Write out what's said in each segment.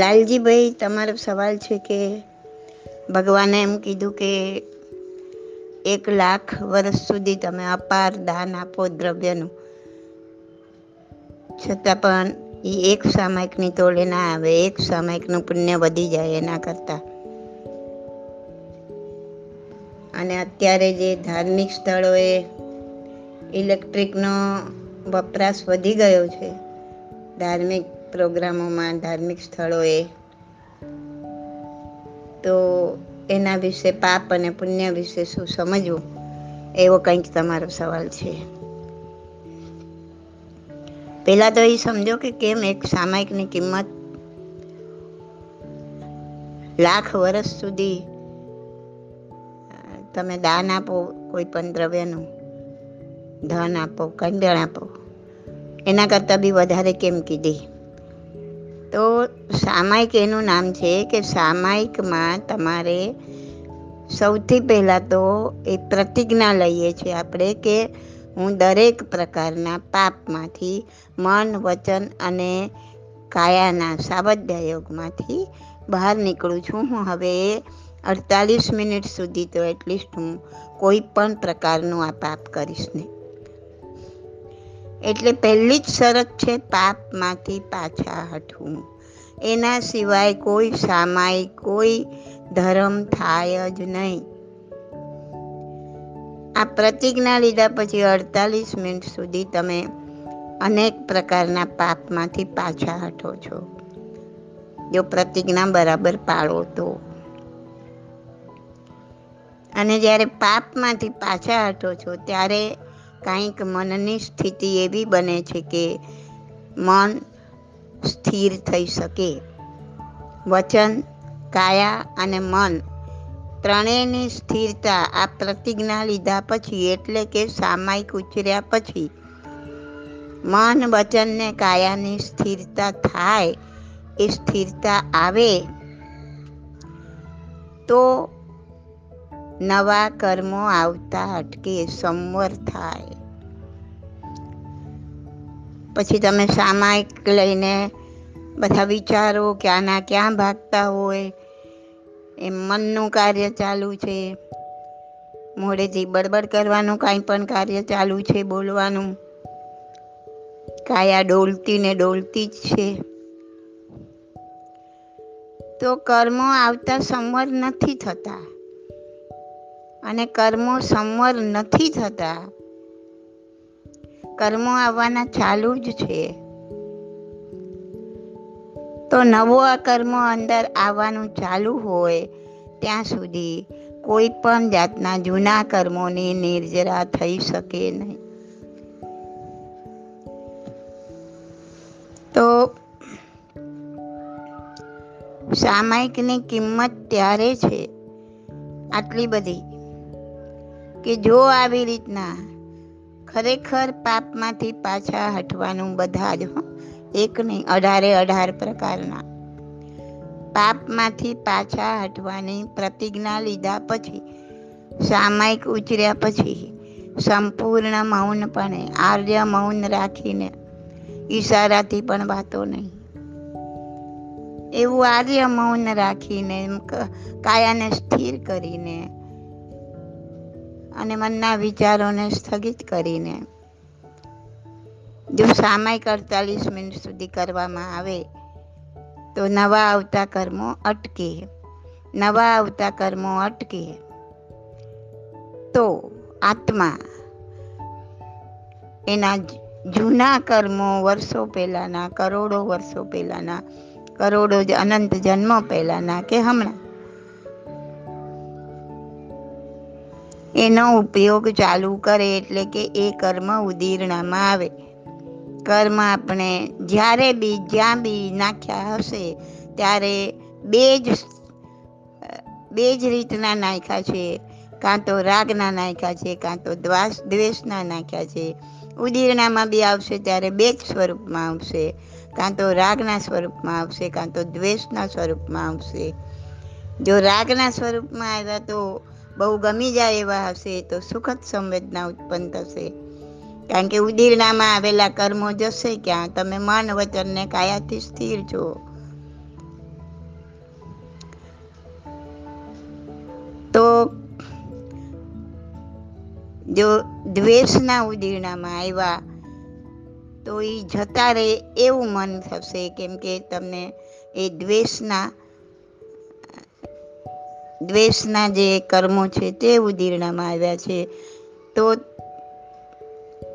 લાલજીભાઈ, તમારો સવાલ છે કે ભગવાને એમ કીધું કે એક લાખ વર્ષ સુધી તમે અપાર દાન આપો દ્રવ્યનું. છતાં પણ એ એક સામાયિકની તોડે ના આવે, એક સામાયિકનું પુણ્ય વધી જાય એના કરતાં. અને અત્યારે જે ધાર્મિક સ્થળોએ ઇલેક્ટ્રિકનો વપરાશ વધી ગયો છે, ધાર્મિક પ્રોગ્રામોમાં ધાર્મિક સ્થળોએ. તો એના વિશે પાપ અને પુણ્ય વિશે શું સમજવું? એવો કંઈક તમારો સવાલ છે. પહેલાં તો એ સમજો કે કેમ એક સામાયિકની કિંમત લાખ વર્ષ સુધી તમે દાન આપો, કોઈ પણ દ્રવ્યનું, ધન આપો કંડણ આપો. એના કરતાં બી વધારે કેમ કીધી? તો સામાયિક એનું નામ છે કે સામાયિકમાં તમારે સૌથી પહેલાં તો એ પ્રતિજ્ઞા લઈએ છીએ આપણે કે હું દરેક પ્રકારના પાપમાંથી મન, વચન અને કાયાના સાવધ્યાયોગમાંથી બહાર નીકળું છું. હું હવે અડતાલીસ મિનિટ સુધી તો એટલીસ્ટ હું કોઈ પણ પ્રકારનું આ પાપ કરીશ નહીં. એટલે પહેલી જ શરત છે પાપમાંથી પાછા હટવું. એના સિવાય કોઈ સામાયિક, કોઈ ધર્મ થાય જ નહીં. આ પ્રતિજ્ઞા લીધા પછી અડતાલીસ મિનિટ સુધી તમે અનેક પ્રકારના પાપમાંથી પાછા હટો છો. જો પ્રતિજ્ઞા બરાબર પાળો તો. અને જ્યારે પાપમાંથી પાછા હટો છો, ત્યારે કાંઈક મનની સ્થિતિ એવી બને છે કે મન સ્થિર થઈ શકે. વચન, કાયા અને મન ત્રણેયની સ્થિરતા આ પ્રતિજ્ઞા લીધા પછી એટલે કે સામાયિક ઉછર્યા પછી મન વચનને કાયાની સ્થિરતા થાય, એ સ્થિરતા આવે, તો નવા કર્મો આવતા અટકે, સંવર થાય. પછી તમે સામાયિક લઈને બધા વિચારો ક્યાંના ક્યાં ભાગતા હોય એ મનનું કાર્ય ચાલુ છે. મોડેથી બડબડ કરવાનું કાંઈ પણ કાર્ય ચાલુ છે બોલવાનું. કાયા ડોલતી ને ડોલતી જ છે. તો કર્મો આવતા સંવર નથી થતા. અને કર્મો સંવર નથી થતા. કર્મો આવવાના ચાલુ જ છે. તો નવો આ કર્મો અંદર આવવાનું ચાલુ હોય ત્યાં સુધી કોઈ પણ જાતના જૂના કર્મોની નિર્જરા થઈ શકે નહીં. તો સામાયિકની કિંમત ત્યારે છે. આટલી બધી. કે જો આવી રીતના ખરેખર પાપમાંથી પાછા હટવાનું બધા જ એક નહીં, અઢારે અઢાર પ્રકારના. પાપમાંથી પાછા હટવાની પ્રતિજ્ઞા લીધા પછી, સામાયિક ઉચર્યા પછી, સંપૂર્ણ મૌનપણે, આર્ય મૌન રાખીને, ઈશારાથી પણ વાતો નહીં. એવું આર્ય મૌન રાખીને કાયાને સ્થિર કરીને અને મનના વિચારોને સ્થગિત કરીને જો સામાયિક અડતાલીસ મિનિટ સુધી કરવામાં આવે, તો નવા આવતા કર્મો અટકે. નવા આવતા કર્મો અટકે. તો આત્મા એના જૂના કર્મો વર્ષો પહેલાંના, કરોડો વર્ષો પહેલાંના, કરોડો અનંત જન્મો પહેલાંના કે હમણાં. એનો ઉપયોગ ચાલુ કરે એટલે કે એ કર્મ ઉદીર્ણામાં આવે. કર્મ આપણે જ્યારે બી જ્યાં બી નાખ્યા હશે, ત્યારે બે જ બે જ રીતના નાખ્યા છે. કાં તો રાગના નાખ્યા છે, કાં તો દ્વાસ, દ્વેષના નાખ્યા છે. ઉદીરણામાં બી આવશે ત્યારે બે જ સ્વરૂપમાં આવશે. કાં તો રાગના સ્વરૂપમાં આવશે, કાં તો દ્વેષના સ્વરૂપમાં આવશે. જો રાગના સ્વરૂપમાં આવ્યા તો બહુ ગમી જાય એવા હશે તો સુખદ સંવેદના ઉત્પન્ન થશે. કારણ કે ઉદીરણામાં આવેલા કર્મો જશે ક્યાં તમે મન વચનને કાયાથી સ્થિર છો. તો જો દ્વેષના ઉદીરણામાં આવ્યા, તો એ જતા રહે એવું મન થશે. કેમ કે તમને એ દ્વેષના દ્વેષના જે કર્મો છે તે ઉદીરણામાં આવ્યા છે. તો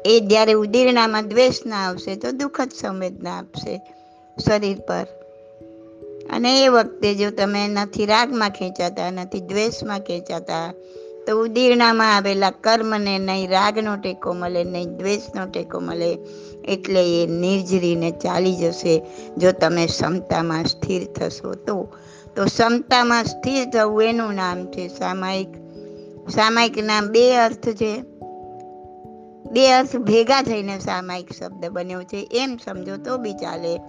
એ જ્યારે ઉદીરણામાં દ્વેષ ના આવશે તો દુઃખદ સંવેદના આપશે શરીર પર. અને એ વખતે જો તમે નથી રાગમાં ખેંચાતા, નથી દ્વેષમાં ખેંચાતા, તો ઉદીરણામાં આવેલા કર્મને નહીં રાગનો ટેકો મળે, નહીં દ્વેષનો ટેકો મળે, એટલે એ નિર્જરીને ચાલી જશે. જો તમે ક્ષમતામાં સ્થિર થશો તો તો ક્ષમતામાં સ્થિર થવું એનું નામ છે સામાયિક. સામાયિકના બે અર્થ છે. બે અર્થ ભેગા થઈને સામાયિક શબ્દ બન્યો છે. એમ સમજો તો બી ચાલે.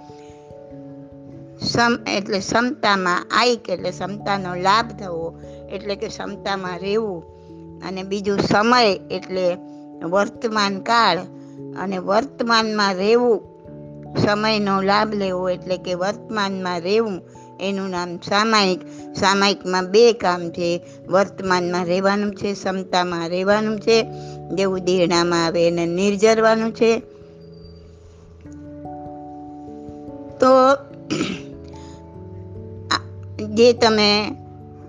સમ એટલે ક્ષમતામાં આઈક એટલે ક્ષમતાનો લાભ થવો, એટલે કે ક્ષમતામાં રહેવું. અને બીજું સમય એટલે વર્તમાન કાળ અને વર્તમાનમાં રહેવું. સમયનો લાભ લેવો એટલે કે વર્તમાનમાં રહેવું. એનું નામ સામાયિક. સામાયિકમાં બે કામ છે. વર્તમાનમાં રહેવાનું છે, ક્ષમતામાં રહેવાનું છે, જેવું ઉદીરણામાં આવે એને નિર્જરવાનું છે. તો જે તમે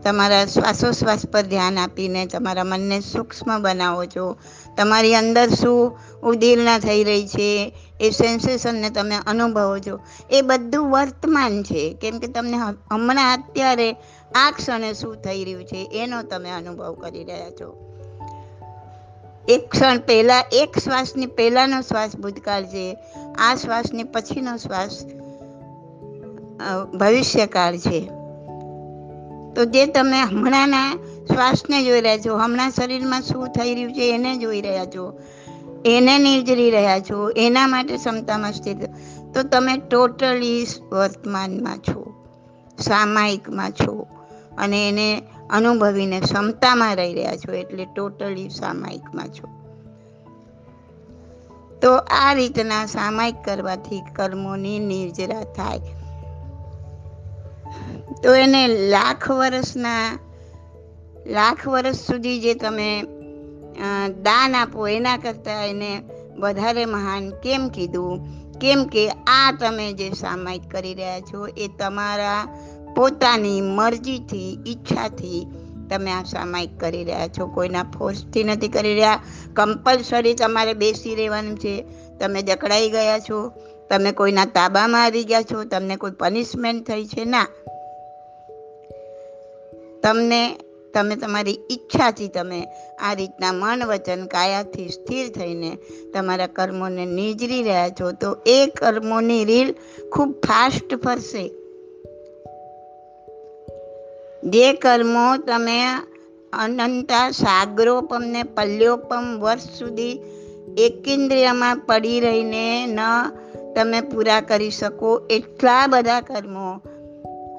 તમારા શ્વાસોશ્વાસ પર ધ્યાન આપીને તમારા મનને સૂક્ષ્મ બનાવો છો. તમારી અંદર શું ઉદીર્ણા થઈ રહી છે એ સેન્સેશનને તમે અનુભવો છો. એ બધું વર્તમાન છે. કેમ કે તમને હમણાં અત્યારે આ ક્ષણે શું થઈ રહ્યું છે એનો તમે અનુભવ કરી રહ્યા છો. એક ક્ષણ પહેલાં, એક શ્વાસની પહેલાંનો શ્વાસ ભૂતકાળ છે. આ શ્વાસની પછીનો શ્વાસ ભવિષ્યકાળ છે. તો જે તમે હમણાંના શ્વાસને જોઈ રહ્યા છો, હમણાં શરીરમાં શું થઈ રહ્યું છે એને જોઈ રહ્યા છો, એને નિર્જરી રહ્યા છો, એના માટે ક્ષમતામાં સ્થિત તો તમે ટોટલી વર્તમાનમાં છો, સામાયિકમાં છો અને એને અનુભવીને ક્ષમતામાં રહી રહ્યા છો એટલે ટોટલી સામાયિકમાં છો. તો આ રીતના સામાયિક કરવાથી કર્મોની નિર્જરા થાય. તો એને લાખ વર્ષના, લાખ વર્ષ સુધી જે તમે દાન આપો એના કરતાં એને વધારે મહાન કેમ કીધું? કેમ કે આ તમે જે સામાયિક કરી રહ્યા છો એ તમારા પોતાની મરજીથી, ઈચ્છાથી તમે આ સામાયિક કરી રહ્યા છો. કોઈના ફોર્સથી નથી કરી રહ્યા. કમ્પલસરી તમારે બેસી રહેવાનું છે. તમે જકડાઈ ગયા છો. તમે કોઈના તાબામાં આવી ગયા છો. તમને કોઈ પનિશમેન્ટ થઈ છે. ના. તમને, તમે તમારી ઈચ્છાથી તમે આ રીતના મન વચન કાયાથી સ્થિર થઈને તમારા કર્મોને નીજરી રહ્યા છો, તો એ કર્મોની રીલ ખૂબ ફાસ્ટ ફરશે. જે કર્મો તમે અનંતા સાગરોપમ ને પલ્યોપમ વર્ષ સુધી એકેન્દ્રિયમાં પડી રહીને ન તમે પૂરા કરી શકો, એટલા બધા કર્મો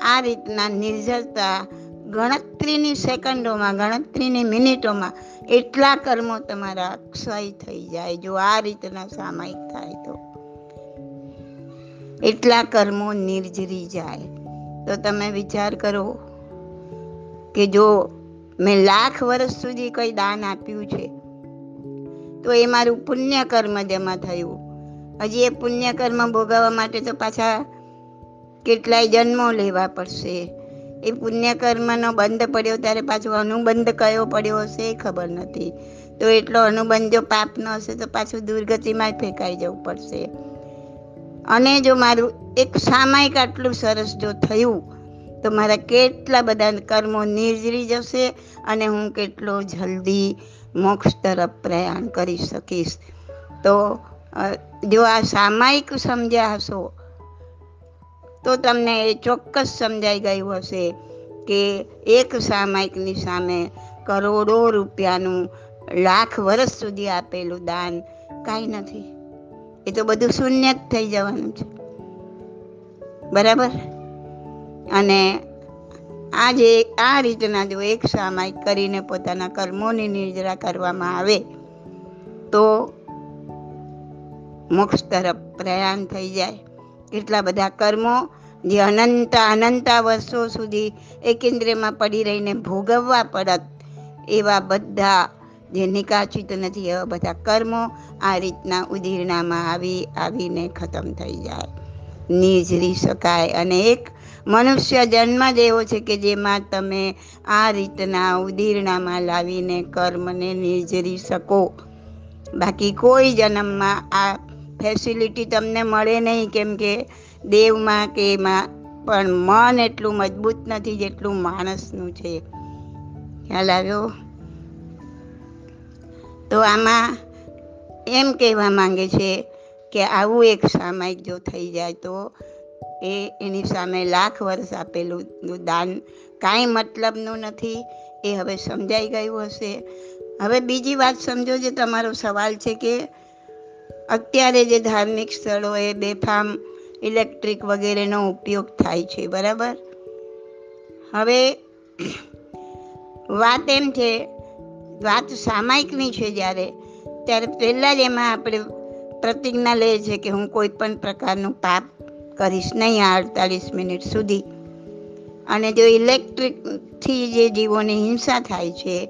આ રીતના નિર્જરતા ગણતરીની સેકન્ડોમાં, ગણતરીની મિનિટોમાં એટલા કર્મો તમારા અક્ષય થઈ જાય, જો આ રીતના સામાયિક થાય તો. એટલા કર્મો નિર્જરી જાય. તો તમે વિચાર કરો કે જો મેં લાખ વર્ષ સુધી કોઈ દાન આપ્યું છે, તો એ મારું પુણ્ય કર્મ જમા થયું. હજી એ પુણ્ય કર્મ ભોગવવા માટે તો પાછા કેટલાય જન્મો લેવા પડશે. એ પુણ્યકર્મનો બંધ પડ્યો ત્યારે પાછો અનુબંધ કયો પડ્યો હશે એ ખબર નથી. તો એટલો અનુબંધ જો પાપનો હશે તો પાછું દુર્ગતિમાં ફેંકાઈ જવું પડશે. અને જો મારું એક સામાયિક આટલું સરસ જો થયું, તો મારા કેટલા બધા કર્મો નિર્જરી જશે અને હું કેટલો જલ્દી મોક્ષ તરફ પ્રયાણ કરી શકીશ. તો જો આ સામાયિક સમજ્યા હશો તો તમને એ ચોક્કસ સમજાઈ ગયું હશે કે એક સામાયિકની સામે કરોડો રૂપિયાનું લાખ વર્ષ સુધી આપેલું દાન કાંઈ નથી. એ તો બધું શૂન્ય જ થઈ જવાનું છે. બરાબર? અને આ જે આ રીતના જો એક સામાયિક કરીને પોતાના કર્મોની નિર્જરા કરવામાં આવે, તો મોક્ષ તરફ પ્રયાણ થઈ જાય. કેટલા બધા કર્મો જે અનંતા અનંતા વર્ષો સુધી એક ઇન્દ્રિયમાં પડી રહીને ભોગવવા પડત એવા બધા જે નિકાચિત નથી, એવા બધા કર્મો આ રીતના ઉદીરણામાં આવી, આવીને ખતમ થઈ જાય. નિજરી શકાય અને એક મનુષ્ય જન્મ જ એવો છે કે જેમાં તમે આ રીતના ઉદીરણામાં લાવીને કર્મને નીજરી શકો. બાકી કોઈ જન્મમાં આ ફેસિલિટી તમને મળે નહીં, કેમ કે દેવમાં કે એમાં પણ મન એટલું મજબૂત નથી જેટલું માણસનું છે. ખ્યાલ આવ્યો? તો આમાં એમ કહેવા માંગે છે કે આવું એક સામાયિક જો થઈ જાય તો એ એની સામે લાખ વર્ષ આપેલું દાન કાંઈ મતલબનું નથી, એ હવે સમજાઈ ગયું હશે. હવે બીજી વાત સમજો જે તમારો સવાલ છે કે અત્યારે જે ધાર્મિક સ્થળોએ બેફામ ઇલેક્ટ્રિક વગેરેનો ઉપયોગ થાય છે, બરાબર? હવે, વાત એમ છે, વાત સામાયિકની છે જ્યારે, ત્યારે પહેલાં જ એમાં આપણે પ્રતિજ્ઞા લે છે કે હું કોઈ પણ પ્રકારનું પાપ કરીશ નહીં આ અડતાલીસ મિનિટ સુધી. અને જો ઇલેક્ટ્રિકથી જે જીવોની હિંસા થાય છે,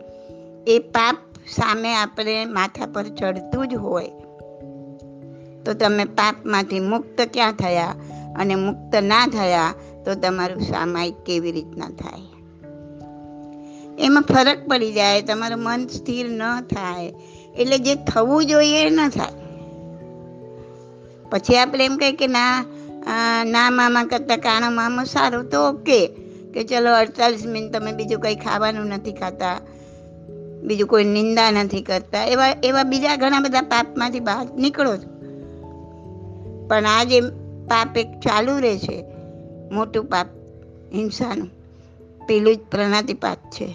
એ પાપ સામે આપણે માથા પર ચડતું જ હોય તો તમે પાપમાંથી મુક્ત ક્યાં થયા અને મુક્ત ના થયા તો તમારું સામાયિક કેવી રીતના થાય? એમાં ફરક પડી જાય, તમારું મન સ્થિર ન થાય, એટલે જે થવું જોઈએ એ ન થાય. પછી આપણે એમ કહીએ કે ના ના મામા કરતાં કાણો મામો સારું તો ઓકે, કે ચલો અડતાલીસ મિનિટ તમે બીજું કંઈ ખાવાનું નથી ખાતા, બીજું કોઈ નિંદા નથી કરતા, એવા એવા બીજા ઘણા બધા પાપમાંથી બહાર નીકળો છો. પણ આ જે પાપ એક ચાલુ રહે છે. મોટું પાપ હિંસાનું. પેલું જ પ્રણાતિપાત છે.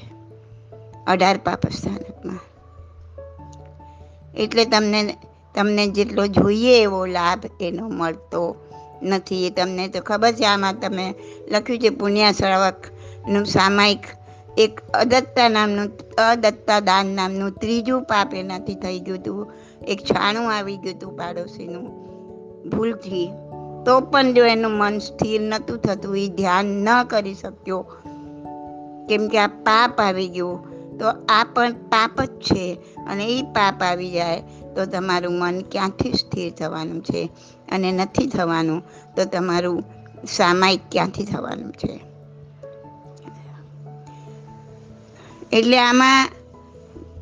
અઢાર પાપ સ્થાનકમાં. એટલે તમને તમને જેટલો જોઈએ એવો લાભ એનો મળતો નથી. એ તમને તો ખબર છે, આમાં તમે લખ્યું છે પુણ્યા શ્રાવકનું સામાયિક એક અદત્તા નામનું, અદત્તા દાન નામનું ત્રીજું પાપ એનાથી થઈ ગયું હતું. એક છાણું આવી ગયું હતું પાડોશીનું. ભૂલથી. તો પણ જો એનું મન સ્થિર નહોતું થતું એ ધ્યાન ન કરી શક્યો. કેમ કે આ પાપ આવી ગયું, તો આ પણ પાપ જ છે. અને એ પાપ આવી જાય, તો તમારું મન ક્યાંથી સ્થિર થવાનું છે? અને નથી થવાનું, તો તમારું સામાયિક ક્યાંથી થવાનું છે? એટલે આમાં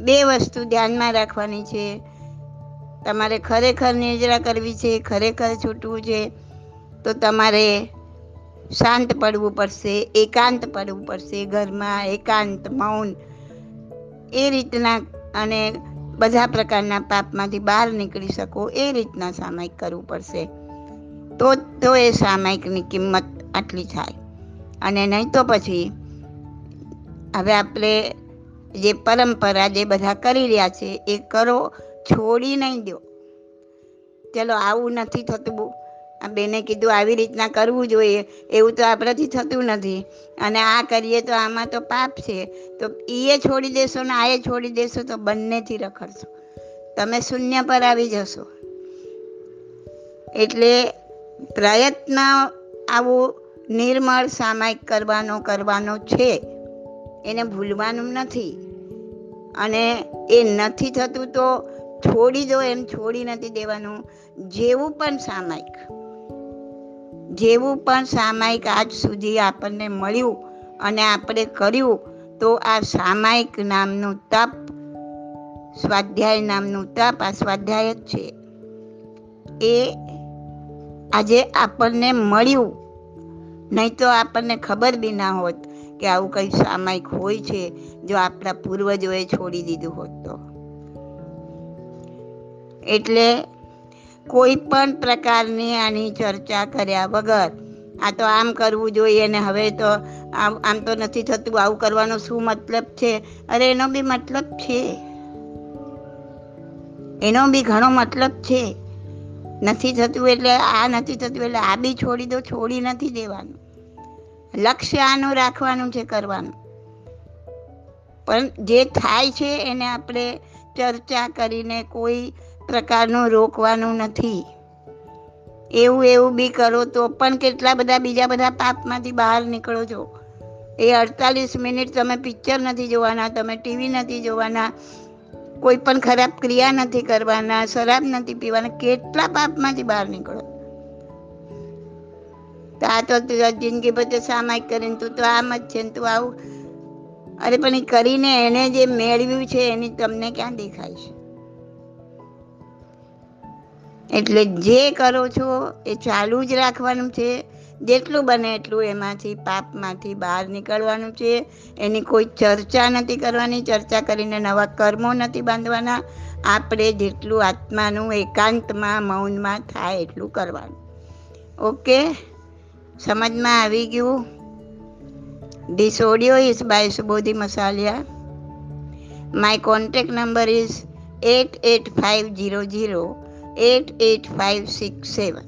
બે વસ્તુ ધ્યાનમાં રાખવાની છે. તમારે ખરેખર નિર્જરા કરવી છે, ખરેખર છૂટવું છે, તો તમારે શાંત પડવું પડશે, એકાંત પડવું પડશે, ઘરમાં એકાંત, મૌન, એ રીતના અને બધા પ્રકારના પાપમાંથી બહાર નીકળી શકો, એ રીતના સામાયિક કરવું પડશે. તો તો એ સામાયિકની કિંમત આટલી થાય. અને નહીં તો પછી હવે આપણે જે પરંપરા જે બધા કરી રહ્યા છે, એ કરો છોડી નહીં દો. ચલો, આવું નથી થતું આ બેને કીધું આવી રીતના કરવું જોઈએ, એવું તો આપણાથી થતું નથી. અને આ કરીએ તો આમાં તો પાપ છે. તો એ છોડી દેશો ને આ છોડી દેશો તો બંનેથી રખડશો. તમે શૂન્ય પર આવી જશો. એટલે પ્રયત્ન આવું, નિર્મળ સામાયિક કરવાનો કરવાનો છે. એને ભૂલવાનું નથી. અને એ નથી થતું તો છોડી દો એમ છોડી નથી દેવાનું. જેવું પણ સામાયિક. જેવું પણ સામાયિક આજ સુધી આપણને મળ્યું અને આપણે કર્યું, તો આ સામાયિક નામનું તપ, સ્વાધ્યાય નામનું તપ આ સ્વાધ્યાય જ છે. એ આજે આપણને મળ્યું. નહીં તો આપણને ખબર બી ના હોત કે આવું કંઈ સામાયિક હોય છે, જો આપણા પૂર્વજોએ છોડી દીધું હોત. એટલે કોઈ પણ પ્રકારની આની ચર્ચા કર્યા વગર, આ તો આમ કરવું જોઈએ ને હવે તો આમ આમ તો નથી થતું, આવું કરવાનો શું મતલબ છે? અરે એનો બી મતલબ છે. એનો બી ઘણો મતલબ છે. નથી થતું એટલે આ નથી થતું એટલે આ બી છોડી દો, છોડી નથી દેવાનું. લક્ષ્ય આનું રાખવાનું છે કરવાનું. પણ જે થાય છે એને આપણે ચર્ચા કરીને કોઈ પ્રકારનું રોકવાનું નથી. એવું એવું બી કરો તો પણ કેટલા બધા બીજા બધા પાપમાંથી બહાર નીકળો છો. એ અડતાલીસ મિનિટ તમે પિક્ચર નથી જોવાના, તમે ટીવી નથી જોવાના, કોઈ પણ ખરાબ ક્રિયા નથી કરવાના, શરાબ નથી પીવાના, કેટલા પાપમાંથી બહાર નીકળો? તો આ તો જિંદગી બધે સામાયિક કરીને તું તો આમ જ છે તું આવું. અરે પણ એ કરીને એને જે મેળવ્યું છે એની તમને ક્યાં દેખાય છે? એટલે જે કરો છો એ ચાલુ જ રાખવાનું છે. જેટલું બને એટલું એમાંથી પાપમાંથી બહાર નીકળવાનું છે. એની કોઈ ચર્ચા નથી કરવાની. ચર્ચા કરીને નવા કર્મો નથી બાંધવાના. આપણે જેટલું આત્માનું એકાંતમાં, મૌનમાં થાય એટલું કરવાનું. ઓકે? સમજમાં આવી ગયું? This audio is by Subodhi Masaliya my contact number is eight eight five zero My contact number is 88500 88567.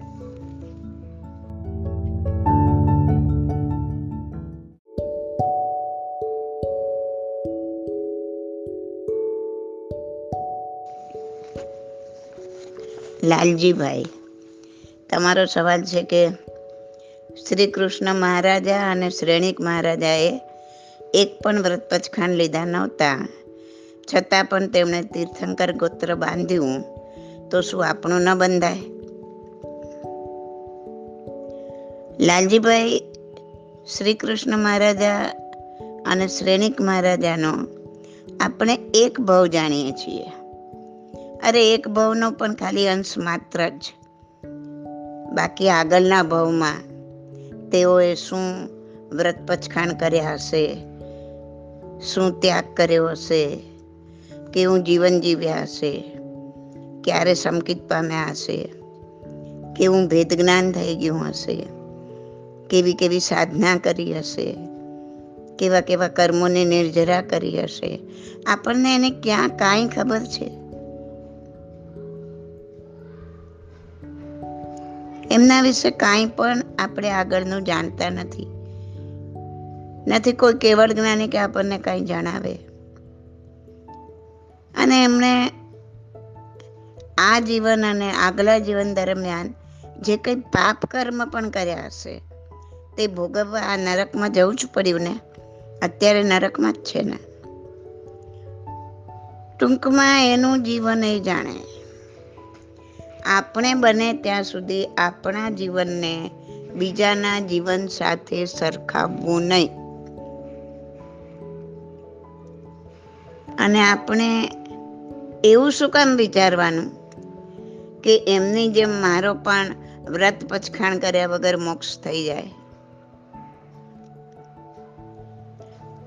Laljibhai, તમારો સવાલ છે કે શ્રી કૃષ્ણ મહારાજા અને શ્રેણિક મહારાજાએ એક પણ વ્રત પચખાણ લીધા નહોતા છતાં પણ તેમણે તીર્થંકર ગોત્ર બાંધ્યું તો શું આપણું ન બંધાય? લાલજીભાઈ શ્રી કૃષ્ણ મહારાજા અને શ્રેણિક મહારાજાનો આપણે એક ભાવ જાણીએ છીએ. અરે એક ભાવનો પણ ખાલી અંશ માત્ર જ. બાકી આગળના ભાવમાં તેઓએ શું વ્રત પચખાણ કર્યા હશે? શું ત્યાગ કર્યો હશે? કેવું જીવન જીવ્યા હશે? ક્યારે સમકિત પામ્યા હશે? કેવું ભેદ જ્ઞાન થઈ ગયું હશે? કેવી કેવી સાધના કરી હશે? કેવા કેવા કર્મોને નિર્જરા કરી હશે? આપણને એને ક્યાં કાંઈ ખબર છે? એમના વિશે કાંઈ પણ આપણે આગળનું જાણતા નથી. નથી કોઈ કેવળ જ્ઞાની કે આપણને કંઈ જણાવે. અને એમણે આ જીવન અને આગલા જીવન દરમિયાન જે કંઈ પાપ કર્મ પણ કર્યા હશે, તે ભોગવવા આ નરકમાં જવું જ પડ્યું ને? અત્યારે નરકમાં જ છે ને? ટૂંકમાં એનું જીવન એ જાણે. આપણે બને ત્યાં સુધી આપણા જીવનને બીજાના જીવન સાથે સરખાવવું નહીં. અને આપણે એવું શું કામ વિચારવાનું? કે એમની જેમ મારો પણ વ્રત પછખાણ કર્યા વગર મોક્ષ થઈ જાય.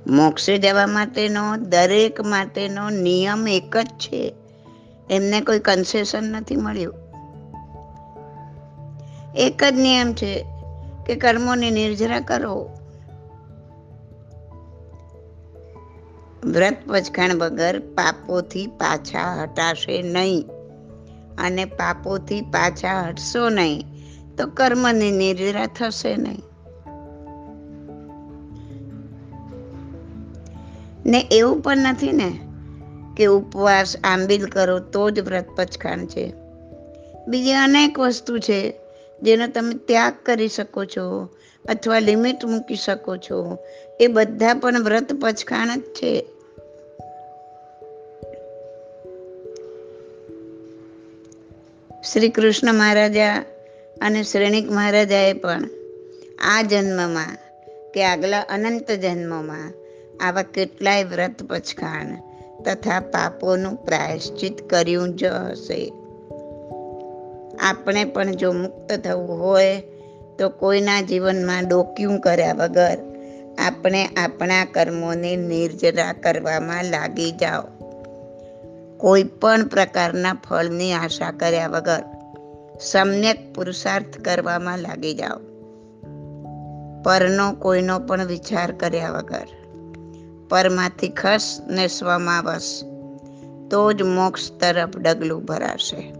મોક્ષે જવા માટેનો, દરેક માટેનો નિયમ એક જ છે. એમને કોઈ કન્સેશન નથી મળ્યું. એક જ નિયમ છે કે કર્મોની નિર્જરા કરો. વ્રત પચખાણ વગર પાપોથી પાછા હટાશે નહીં. અને પાપોથી પાછા હટશો નહીં, તો કર્મની નિર્જરા થશે નહીં. ને એવું પણ નથી ને, કે ઉપવાસ આંબીલ કરો તો જ વ્રત પચખાણ છે. બીજી અનેક વસ્તુ છે, જેનો તમે ત્યાગ કરી શકો છો, અથવા લિમિટ મૂકી શકો છો. એ બધા પણ વ્રત પચખાણ જ છે. શ્રી કૃષ્ણ મહારાજા અને શ્રેણિક મહારાજાએ પણ આ જન્મમાં કે આગલા અનંત જન્મમાં આવા કેટલાય વ્રત પછખાણ તથા પાપોનું પ્રાયશ્ચિત કર્યું જ હશે. આપણે પણ જો મુક્ત થવું હોય તો કોઈના જીવનમાં ડોક્યું કર્યા વગર આપણે આપણા કર્મોને નિર્જરા કરવામાં લાગી જાઓ. કોઈ પણ પ્રકારના ફળની આશા કર્યા વગર સમ્યક પુરુષાર્થ કરવામાં લાગી જાઓ. પરનો કોઈનો પણ વિચાર કર્યા વગર પરમાંથી ખસ ને સ્વમાં તો જ મોક્ષ તરફ ડગલું ભરાશે.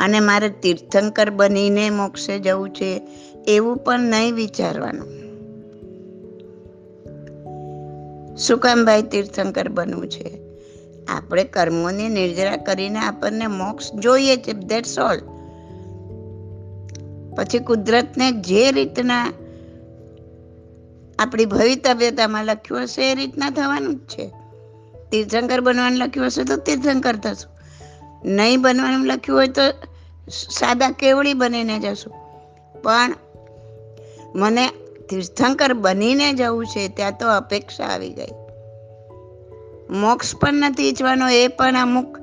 અને મારે તીર્થંકર બનીને મોક્ષે જવું છે એવું પણ નહીં વિચારવાનું. શું કામ ભાઈ તીર્થંકર બનવું છે. આપણે કર્મોની નિર્જરા કરીને આપણને મોક્ષ જોઈએ છે દેટ્સ ઓલ પછી કુદરતને જે રીતના આપણી ભવિતવ્યતામાં લખ્યું હશે એ રીતના થવાનું જ છે. તીર્થંકર બનવાનું લખ્યું હશે તો તીર્થંકર થશું. નહીં બનવાનું લખ્યું હોય તો સાદા કેવડી બનીને જશું. પણ મને તીર્થંકર બનીને જવું છે, ત્યાં તો અપેક્ષા આવી ગઈ. મોક્ષ પણ નથી ઈચ્છવાનો, એ પણ અમુક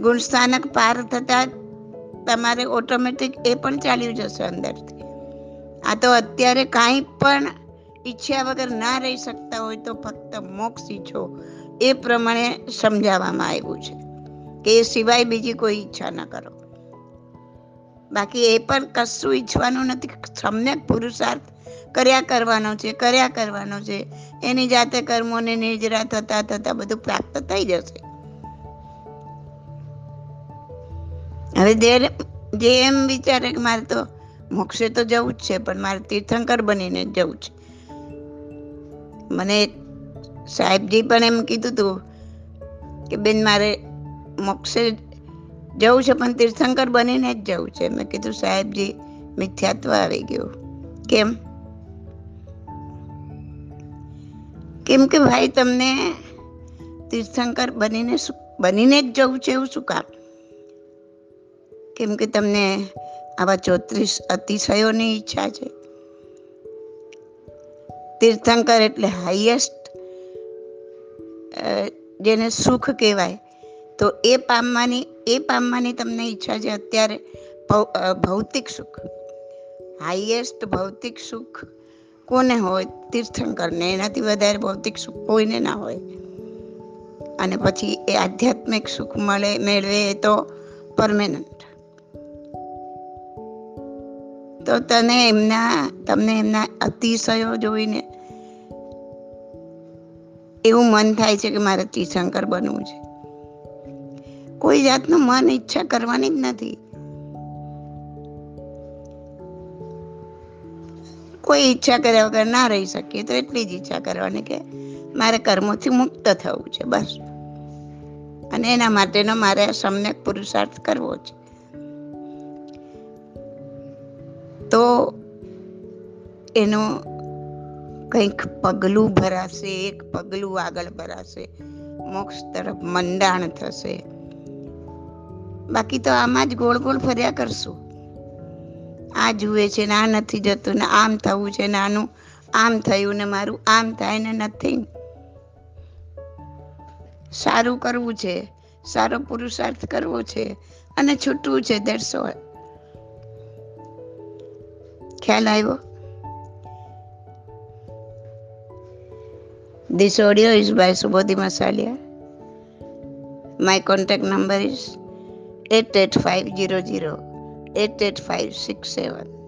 ગુણસ્થાનક પાર થતા તમારે ઓટોમેટિક એ પણ ચાલ્યું જશે અંદરથી. આ તો અત્યારે કાંઈ પણ ઈચ્છ્યા વગર ના રહી શકતા હોય તો ફક્ત મોક્ષ ઈચ્છો, એ પ્રમાણે સમજાવવામાં આવ્યું છે, કે એ સિવાય બીજી કોઈ ઈચ્છા ન કરો. બાકી એ પણ કશું ઈચ્છવાનું નથી, સમ્યક પુરુષાર્થ કર્યા કરવાનો છે, કર્યા કરવાનો છે. એની જાતે કર્મોને નિર્જરા થતા થતા બધું પ્રાપ્ત થઈ જશે. હવે જે એમ વિચારે કે મારે તો મોક્ષે તો જવું જ છે, પણ મારે તીર્થંકર બનીને જવું છે. મને સાહેબજી પણ એમ કીધું હતું કે બેન, મારે મોક્ષે જવું છે, પણ તીર્થંકર બનીને જ જવું છે. મેં કીધું, સાહેબજી મિથ્યાત્વ આવી ગયું. કેમ? કેમ કે ભાઈ તમને તીર્થંકર બનીને બનીને જ જવું છે એવું શું કામ? કેમ કે તમને આવા ચોત્રીસ અતિશયોની ઈચ્છા છે. તીર્થંકર એટલે હાઈએસ્ટ જેને સુખ કહેવાય. તો એ પામવાની એ પામવાની તમને ઈચ્છા છે અત્યારે ભૌતિક સુખ. હાઈએસ્ટ ભૌતિક સુખ કોને હોય, તીર્થંકરને, એનાથી વધારે ભૌતિક સુખ કોઈને ના હોય. અને પછી એ આધ્યાત્મિક સુખ મળે, મેળવે એ તો પરમેનન્ટ. તો તને એમના, તમને એમના અતિશયો જોઈને એવું મન થાય છે કે મારે તીર્થંકર બનવું છે. કોઈ જાતનું મન ઈચ્છા કરવાની જ નથી. કોઈ ઈચ્છા કર્યા વગર ના રહી શકીએ, તો એટલી જ ઈચ્છા કરવાની કે મારે કર્મોથી મુક્ત થવું છે, બસ. અને એના માટેનો મારે સમ્યક પુરુષાર્થ કરવો છે. તો એનું કંઈક પગલું ભરાશે, એક પગલું આગળ ભરાશે, મોક્ષ તરફ મંડાણ થશે. બાકી તો આમાં જ ગોળ ગોળ ફર્યા કરશું. આ જુએ છે ને, આ નથી જતું ને, આમ થવું છે ને, આનું આમ થયું ને, મારું આમ થાય ને નથી સારું કરવું છે, સારો પુરુષાર્થ કરવો છે અને છૂટવું છે દેટ્સ ખ્યાલ આવ્યો? This audio is by Subodhi Masalia. My contact number is 88500 88567.